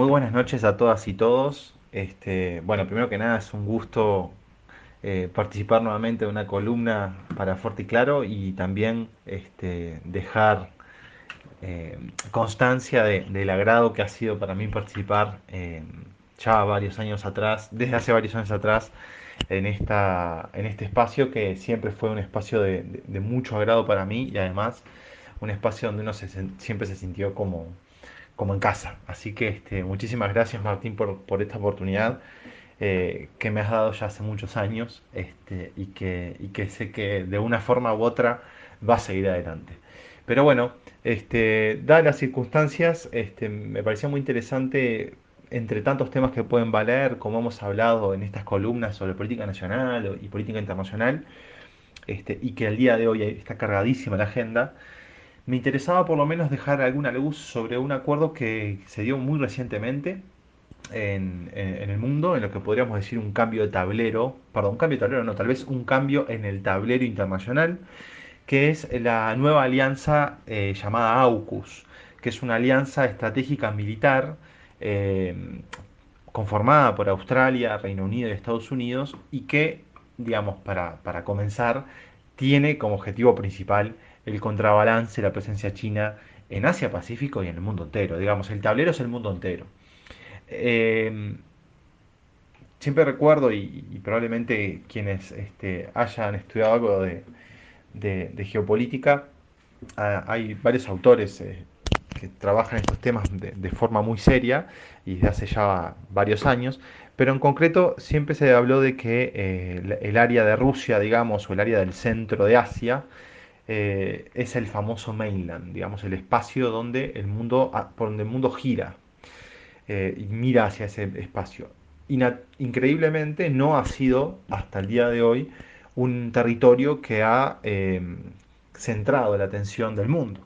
Muy buenas noches a todas y todos. Este, bueno, primero que nada es un gusto eh, participar nuevamente de una columna para Fuerte y Claro y también este, dejar eh, constancia del agrado que ha sido para mí participar eh, ya varios años atrás, desde hace varios años atrás, en, esta, en este espacio que siempre fue un espacio de, mucho agrado para mí y además un espacio donde uno siempre se sintió como, como en casa. Así que este, muchísimas gracias Martín por, esta oportunidad eh, que me has dado ya hace muchos años este, y, que, sé que de una forma u otra va a seguir adelante. Pero bueno, este, dadas las circunstancias, este, me parecía muy interesante, entre tantos temas que pueden valer, como hemos hablado en estas columnas sobre política nacional y política internacional, este, y que el día de hoy está cargadísima la agenda, me interesaba por lo menos dejar alguna luz sobre un acuerdo que se dio muy recientemente en, el mundo, en lo que podríamos decir un cambio de tablero, perdón, un cambio de tablero, no, tal vez un cambio en el tablero internacional, que es la nueva alianza eh, llamada AUKUS, que es una alianza estratégica militar eh, conformada por Australia, Reino Unido y Estados Unidos, y que, digamos, para, para comenzar, tiene como objetivo principal el contrabalance la presencia china en Asia Pacífico y en el mundo entero. Digamos, el tablero es el mundo entero. Eh, siempre recuerdo, y, probablemente quienes este, hayan estudiado algo de, geopolítica, ah, hay varios autores eh, que trabajan estos temas de, forma muy seria y desde hace ya varios años, pero en concreto siempre se habló de que eh, el área de Rusia, digamos, o el área del centro de Asia, es el famoso mainland, digamos, el espacio donde el mundo, ah, por donde el mundo gira, eh, y mira hacia ese espacio. increíblemente no ha sido hasta el día de hoy un territorio que ha em, centrado la atención del mundo.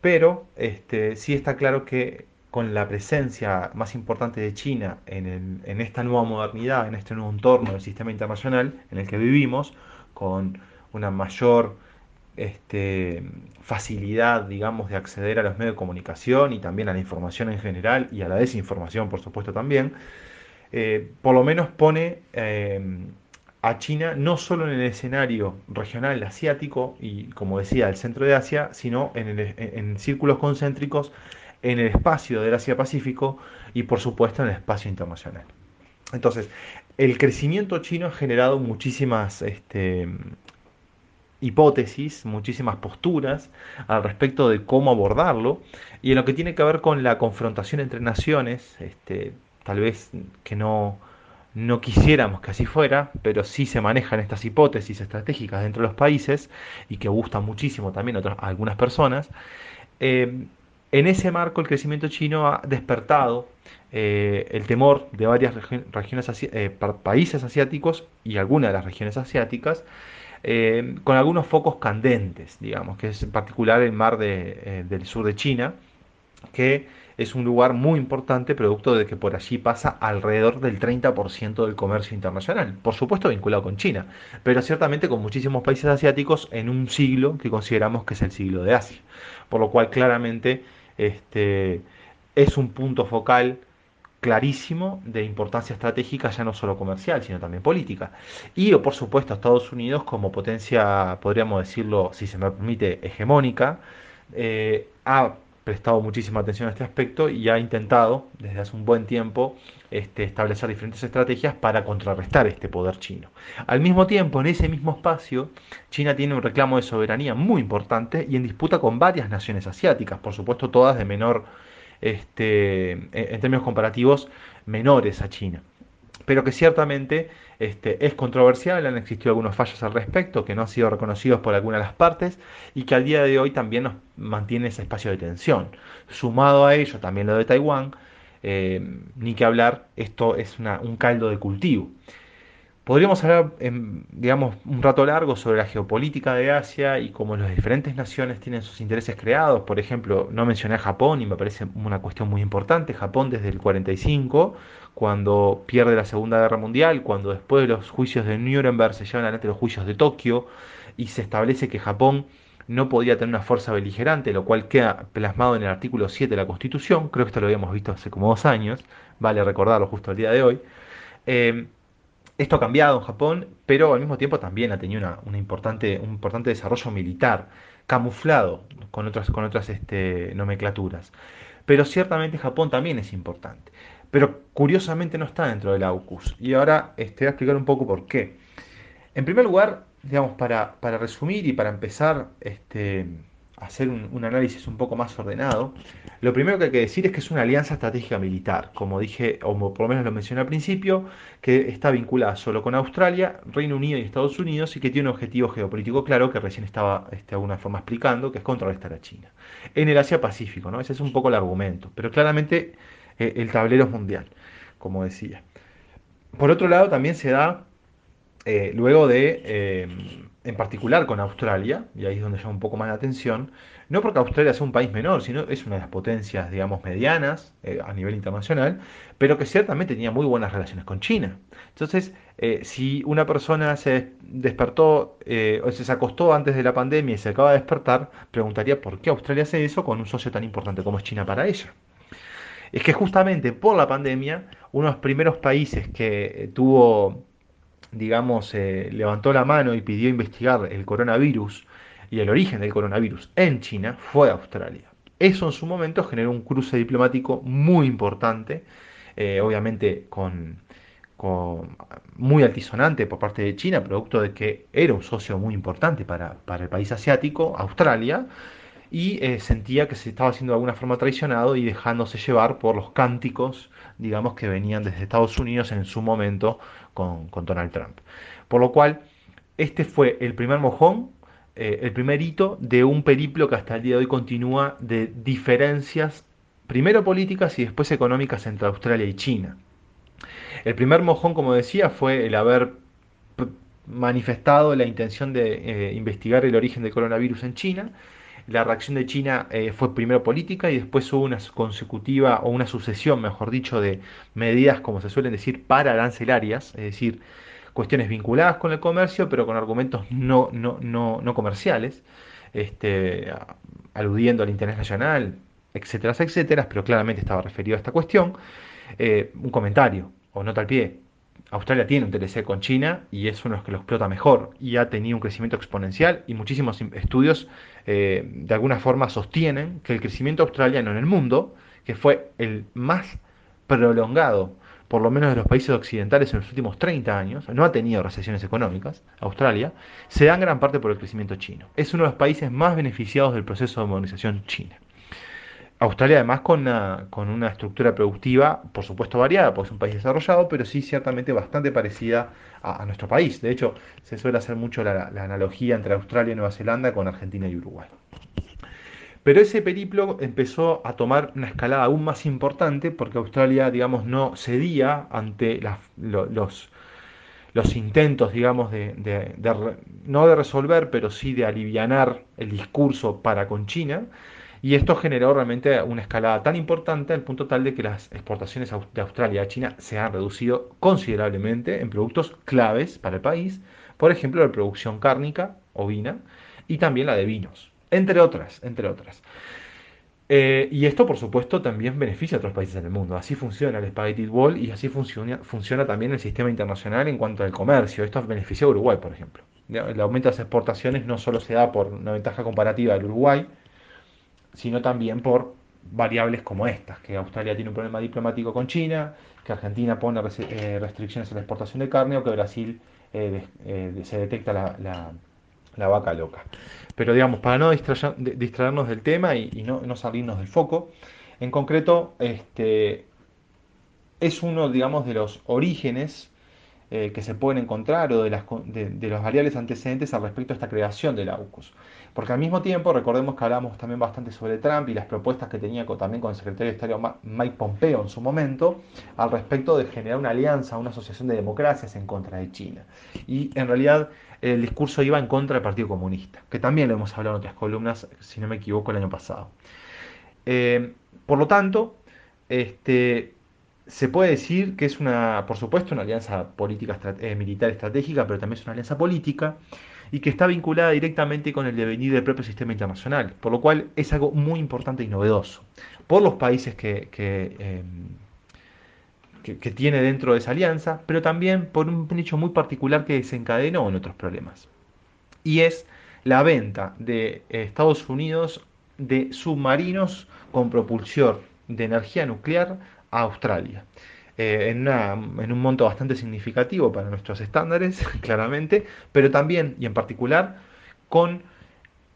Pero este, sí está claro que con la presencia más importante de China en, esta nueva modernidad, en este nuevo entorno del sistema internacional en el que vivimos, con una mayor este, facilidad, digamos, de acceder a los medios de comunicación y también a la información en general y a la desinformación, por supuesto, también, eh, por lo menos pone eh, a China no solo en el escenario regional asiático y, como decía, el centro de Asia, sino en, círculos concéntricos en el espacio del Asia-Pacífico y, por supuesto, en el espacio internacional. Entonces, el crecimiento chino ha generado muchísimas este, hipótesis, muchísimas posturas al respecto de cómo abordarlo y en lo que tiene que ver con la confrontación entre naciones, este, tal vez que no, no quisiéramos que así fuera, pero sí se manejan estas hipótesis estratégicas dentro de los países y que gustan muchísimo también a, algunas personas. Eh, en ese marco el crecimiento chino ha despertado eh, el temor de varias regiones, eh, países asiáticos y algunas de las regiones asiáticas eh, con algunos focos candentes, digamos, que es en particular el mar eh, del sur de China, que es un lugar muy importante, producto de que por allí pasa alrededor del 30% del comercio internacional, por supuesto vinculado con China, pero ciertamente con muchísimos países asiáticos en un siglo que consideramos que es el siglo de Asia, por lo cual claramente este, es un punto focal clarísimo de importancia estratégica, ya no solo comercial, sino también política. Y, por supuesto, Estados Unidos como potencia, podríamos decirlo, si se me permite, hegemónica, eh, ha prestado muchísima atención a este aspecto y ha intentado, desde hace un buen tiempo, este, establecer diferentes estrategias para contrarrestar este poder chino. Al mismo tiempo, en ese mismo espacio, China tiene un reclamo de soberanía muy importante y en disputa con varias naciones asiáticas, por supuesto todas de menor este, en términos comparativos menores a China. Pero que ciertamente este, es controversial, han existido algunos fallos al respecto que no han sido reconocidos por alguna de las partes y que al día de hoy también nos mantiene ese espacio de tensión. Sumado a ello también lo de Taiwán, eh, ni que hablar, esto es un caldo de cultivo. Podríamos hablar, digamos, un rato largo sobre la geopolítica de Asia y cómo las diferentes naciones tienen sus intereses creados. Por ejemplo, no mencioné a Japón y me parece una cuestión muy importante. Japón desde el 45, cuando pierde la Segunda Guerra Mundial, cuando después de los juicios de Nuremberg se llevan adelante los juicios de Tokio y se establece que Japón no podía tener una fuerza beligerante, lo cual queda plasmado en el artículo 7 de la Constitución, creo que esto lo habíamos visto hace como dos años, vale recordarlo justo el día de hoy. Eh, esto ha cambiado en Japón, pero al mismo tiempo también ha tenido una, importante, un importante desarrollo militar, camuflado con otras, con otras este, nomenclaturas. Pero ciertamente Japón también es importante. Pero curiosamente no está dentro del AUKUS. Y ahora este, voy a explicar un poco por qué. En primer lugar, digamos, para, para resumir y para empezar este, hacer un, análisis un poco más ordenado, lo primero que hay que decir es que es una alianza estratégica militar, como dije, o por lo menos lo mencioné al principio, que está vinculada solo con Australia, Reino Unido y Estados Unidos y que tiene un objetivo geopolítico claro que recién estaba este, de alguna forma explicando, que es contrarrestar a China. En el Asia-Pacífico, ¿no? Ese es un poco el argumento, pero claramente eh, el tablero es mundial, como decía. Por otro lado, también se da eh, luego de, eh, en particular con Australia, y ahí es donde llama un poco más la atención, no porque Australia sea un país menor, sino es una de las potencias, digamos, medianas eh, a nivel internacional, pero que ciertamente tenía muy buenas relaciones con China. Entonces, si una persona se despertó o se acostó antes de la pandemia y se acaba de despertar, preguntaría por qué Australia hace eso con un socio tan importante como es China para ella. Es que justamente por la pandemia, uno de los primeros países que tuvo digamos, eh, levantó la mano y pidió investigar el coronavirus y el origen del coronavirus en China fue Australia. Eso en su momento generó un cruce diplomático muy importante, eh, obviamente con, muy altisonante por parte de China, producto de que era un socio muy importante para, el país asiático, Australia, y eh, sentía que se estaba siendo de alguna forma traicionado y dejándose llevar por los cánticos, digamos, que venían desde Estados Unidos en su momento con, Donald Trump. Por lo cual, este fue el primer mojón, eh, el primer hito de un periplo que hasta el día de hoy continúa de diferencias, primero políticas y después económicas entre Australia y China. El primer mojón, como decía, fue el haber manifestado la intención de eh, investigar el origen del coronavirus en China. La reacción de China eh, fue primero política y después hubo una consecutiva o una sucesión, mejor dicho, de medidas, como se suelen decir, para arancelarias, es decir, cuestiones vinculadas con el comercio, pero con argumentos no, no, no, no comerciales, este, aludiendo al interés nacional, etcétera, etcétera, pero claramente estaba referido a esta cuestión. Eh, un comentario o nota al pie. Australia tiene un TLC con China y es uno de los que lo explota mejor y ha tenido un crecimiento exponencial y muchísimos estudios eh, de alguna forma sostienen que el crecimiento australiano en el mundo, que fue el más prolongado, por lo menos de los países occidentales en los últimos 30 años, no ha tenido recesiones económicas, Australia, se da en gran parte por el crecimiento chino. Es uno de los países más beneficiados del proceso de modernización china. Australia además con una, estructura productiva, por supuesto variada, porque es un país desarrollado, pero sí ciertamente bastante parecida a, nuestro país. De hecho, se suele hacer mucho la, analogía entre Australia y Nueva Zelanda con Argentina y Uruguay. Pero ese periplo empezó a tomar una escalada aún más importante porque Australia, digamos, no cedía ante los, intentos, digamos, de, no de resolver, pero sí de alivianar el discurso para con China y esto generó realmente una escalada tan importante al punto tal de que las exportaciones de Australia a China se han reducido considerablemente en productos claves para el país, por ejemplo la producción cárnica, ovina, y también la de vinos, entre otras, entre otras. Eh, y esto, por supuesto, también beneficia a otros países en el mundo. Así funciona el Spaghetti Wall y así funciona, funciona también el sistema internacional en cuanto al comercio. Esto beneficia a Uruguay, por ejemplo. El aumento de las exportaciones no solo se da por una ventaja comparativa del Uruguay, sino también por variables como estas, que Australia tiene un problema diplomático con China, que Argentina pone eh, restricciones a la exportación de carne o que Brasil eh, eh, se detecta la, vaca loca. Pero digamos, para no distraernos del tema y, no, salirnos del foco, en concreto, este, es uno, digamos, de los orígenes que se pueden encontrar o de, las, de, los variables antecedentes al respecto a esta creación del AUKUS. Porque al mismo tiempo, recordemos que hablamos también bastante sobre Trump y las propuestas que tenía también con el secretario de Estado Mike Pompeo en su momento, al respecto de generar una alianza, una asociación de democracias en contra de China. Y en realidad el discurso iba en contra del Partido Comunista, que también lo hemos hablado en otras columnas, si no me equivoco, el año pasado. Eh, por lo tanto, este, se puede decir que es una, por supuesto, una alianza política eh, militar estratégica, pero también es una alianza política y que está vinculada directamente con el devenir del propio sistema internacional, por lo cual es algo muy importante y novedoso por los países que, em, que, que, tiene dentro de esa alianza, pero también por un nicho muy particular que desencadenó en otros problemas. Y es la venta de Estados Unidos de submarinos con propulsión de energía nuclear a Australia. Eh, en, un monto bastante significativo para nuestros estándares, claramente, pero también y en particular con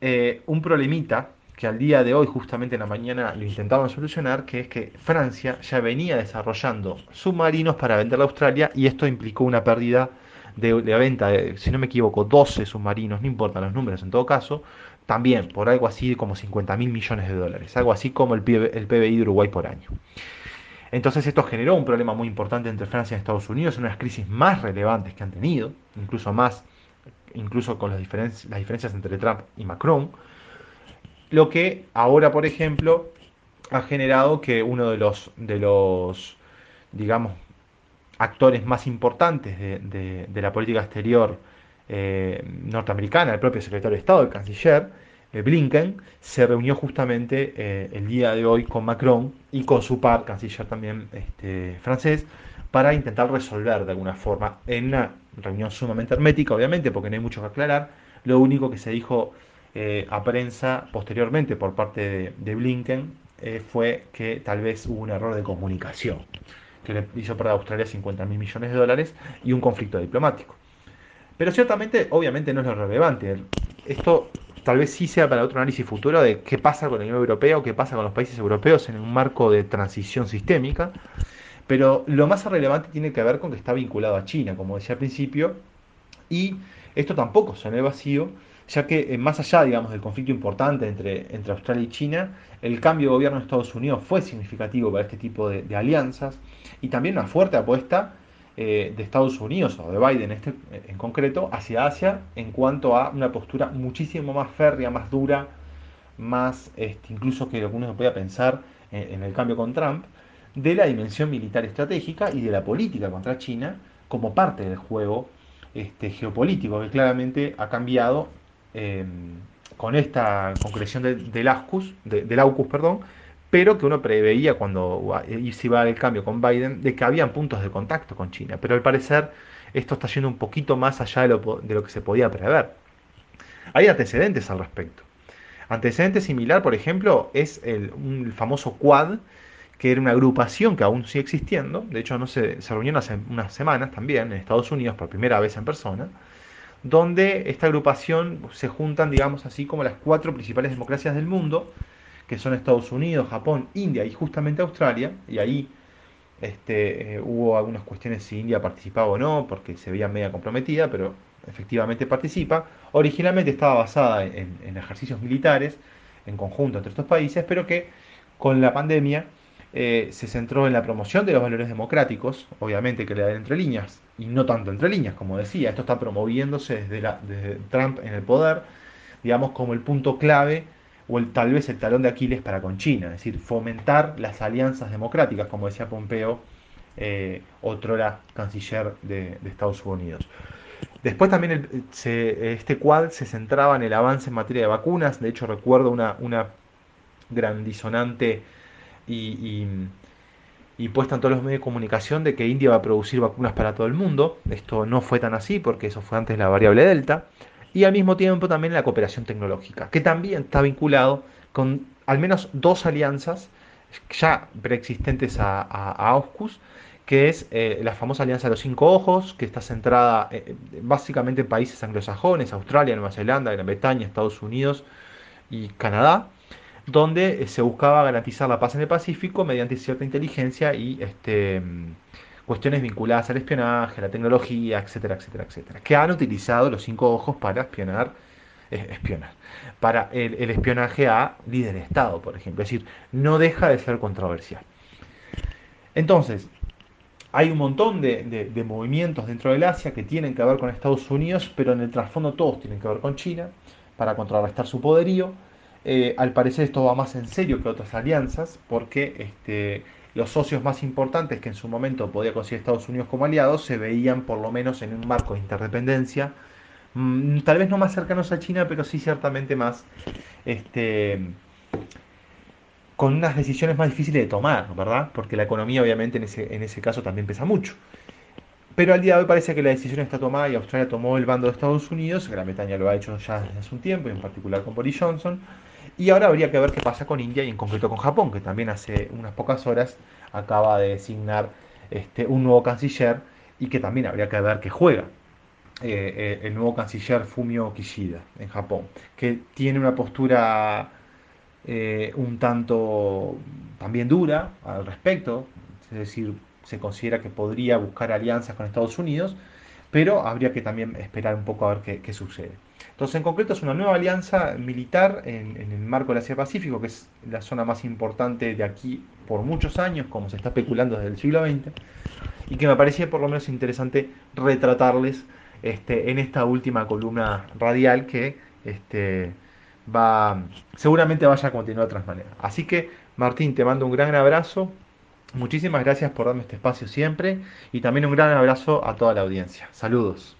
eh, un problemita que al día de hoy, justamente en la mañana, lo intentaban solucionar, que es que Francia ya venía desarrollando submarinos para venderle a Australia y esto implicó una pérdida de, la venta de, si no me equivoco, 12 submarinos, no importan los números en todo caso, también por algo así como 50 mil millones de dólares, algo así como el PBI de Uruguay por año. Entonces esto generó un problema muy importante entre Francia y Estados Unidos, una de las crisis más relevantes que han tenido, incluso más, incluso con las, diferencias, entre Trump y Macron, lo que ahora, por ejemplo, ha generado que uno de los, de los digamos, actores más importantes de, la política exterior eh, norteamericana, el propio secretario de Estado, el canciller, Blinken, se reunió justamente eh, el día de hoy con Macron y con su par, canciller también este, francés, para intentar resolver de alguna forma, en una reunión sumamente hermética, obviamente, porque no hay mucho que aclarar, lo único que se dijo a prensa posteriormente por parte de, Blinken fue que tal vez hubo un error de comunicación que le hizo perder a Australia 50 mil millones de dólares y un conflicto diplomático. Pero ciertamente, obviamente no es lo relevante. Esto tal vez sí sea para otro análisis futuro de qué pasa con la Unión Europea o qué pasa con los países europeos en un marco de transición sistémica. Pero lo más relevante tiene que ver con que está vinculado a China, como decía al principio, y esto tampoco se el vacío, ya que eh, más allá, digamos, del conflicto importante entre, entre Australia y China, el cambio de gobierno de Estados Unidos fue significativo para este tipo de alianzas y también una fuerte apuesta eh, de Estados Unidos o de Biden este, en concreto hacia Asia en cuanto a una postura muchísimo más férrea, más dura, más este, incluso que uno podía pensar en, el cambio con Trump, de la dimensión militar estratégica y de la política contra China como parte del juego este, geopolítico que claramente ha cambiado con esta concreción del AUKUS, del AUKUS perdón, pero que uno preveía cuando se iba el cambio con Biden de que habían puntos de contacto con China. Pero al parecer esto está yendo un poquito más allá de lo, que se podía prever. Hay antecedentes al respecto. Antecedente similar, por ejemplo, es el, famoso Quad, que era una agrupación que aún sigue existiendo, de hecho no se, se reunió hace unas semanas también en Estados Unidos por primera vez en persona, donde esta agrupación se juntan, digamos así, como las cuatro principales democracias del mundo, que son Estados Unidos, Japón, India y justamente Australia, y ahí este, eh, hubo algunas cuestiones si India participaba o no, porque se veía media comprometida, pero efectivamente participa. Originalmente estaba basada en, ejercicios militares en conjunto entre estos países, pero que con la pandemia eh, se centró en la promoción de los valores democráticos, obviamente que le da entre líneas, y no tanto entre líneas, como decía, esto está promoviéndose desde, la, desde Trump en el poder, digamos como el punto clave o el, tal vez el talón de Aquiles para con China, es decir, fomentar las alianzas democráticas, como decía Pompeo, eh, otro era canciller de, Estados Unidos. Después también este cual se centraba en el avance en materia de vacunas, de hecho recuerdo una, una gran disonante y, y, puesta en todos los medios de comunicación de que India va a producir vacunas para todo el mundo. Esto no fue tan así porque eso fue antes la variable delta y al mismo tiempo también la cooperación tecnológica, que también está vinculado con al menos dos alianzas ya preexistentes a, a, que es eh, la famosa Alianza de los Cinco Ojos, que está centrada eh, básicamente en países anglosajones, Australia, Nueva Zelanda, Gran Bretaña, Estados Unidos y Canadá, donde eh, se buscaba garantizar la paz en el Pacífico mediante cierta inteligencia y este, cuestiones vinculadas al espionaje, a la tecnología, etcétera, etcétera, etcétera, que han utilizado los cinco ojos para espionar, eh, espionar, para el, espionaje a líder de Estado, por ejemplo. Es decir, no deja de ser controversial. Entonces, hay un montón de, movimientos dentro del Asia que tienen que ver con Estados Unidos, pero en el trasfondo todos tienen que ver con China, para contrarrestar su poderío. Eh, al parecer esto va más en serio que otras alianzas, porque este, los socios más importantes que en su momento podía considerar Estados Unidos como aliados se veían por lo menos en un marco de interdependencia mm, tal vez no más cercanos a China, pero sí ciertamente más este, con unas decisiones más difíciles de tomar, ¿verdad? Porque la economía obviamente en ese, en ese caso también pesa mucho. Pero al día de hoy parece que la decisión está tomada y Australia tomó el bando de Estados Unidos, Gran Bretaña lo ha hecho ya desde hace un tiempo, y en particular con Boris Johnson, y ahora habría que ver qué pasa con India y en concreto con Japón, que también hace unas pocas horas acaba de designar este, un nuevo canciller y que también habría que ver qué juega. Eh, eh, el nuevo canciller Fumio Kishida en Japón, que tiene una postura eh, un tanto también dura al respecto, es decir, se considera que podría buscar alianzas con Estados Unidos, pero habría que también esperar un poco a ver qué, sucede. Entonces, en concreto, es una nueva alianza militar en, el marco del Asia-Pacífico, que es la zona más importante de aquí por muchos años, como se está especulando desde el siglo XX, y que me parecía por lo menos interesante retratarles este, en esta última columna radial que este, va, seguramente vaya a continuar de otras maneras. Así que, Martín, te mando un gran abrazo. Muchísimas gracias por darme este espacio siempre y también un gran abrazo a toda la audiencia. Saludos.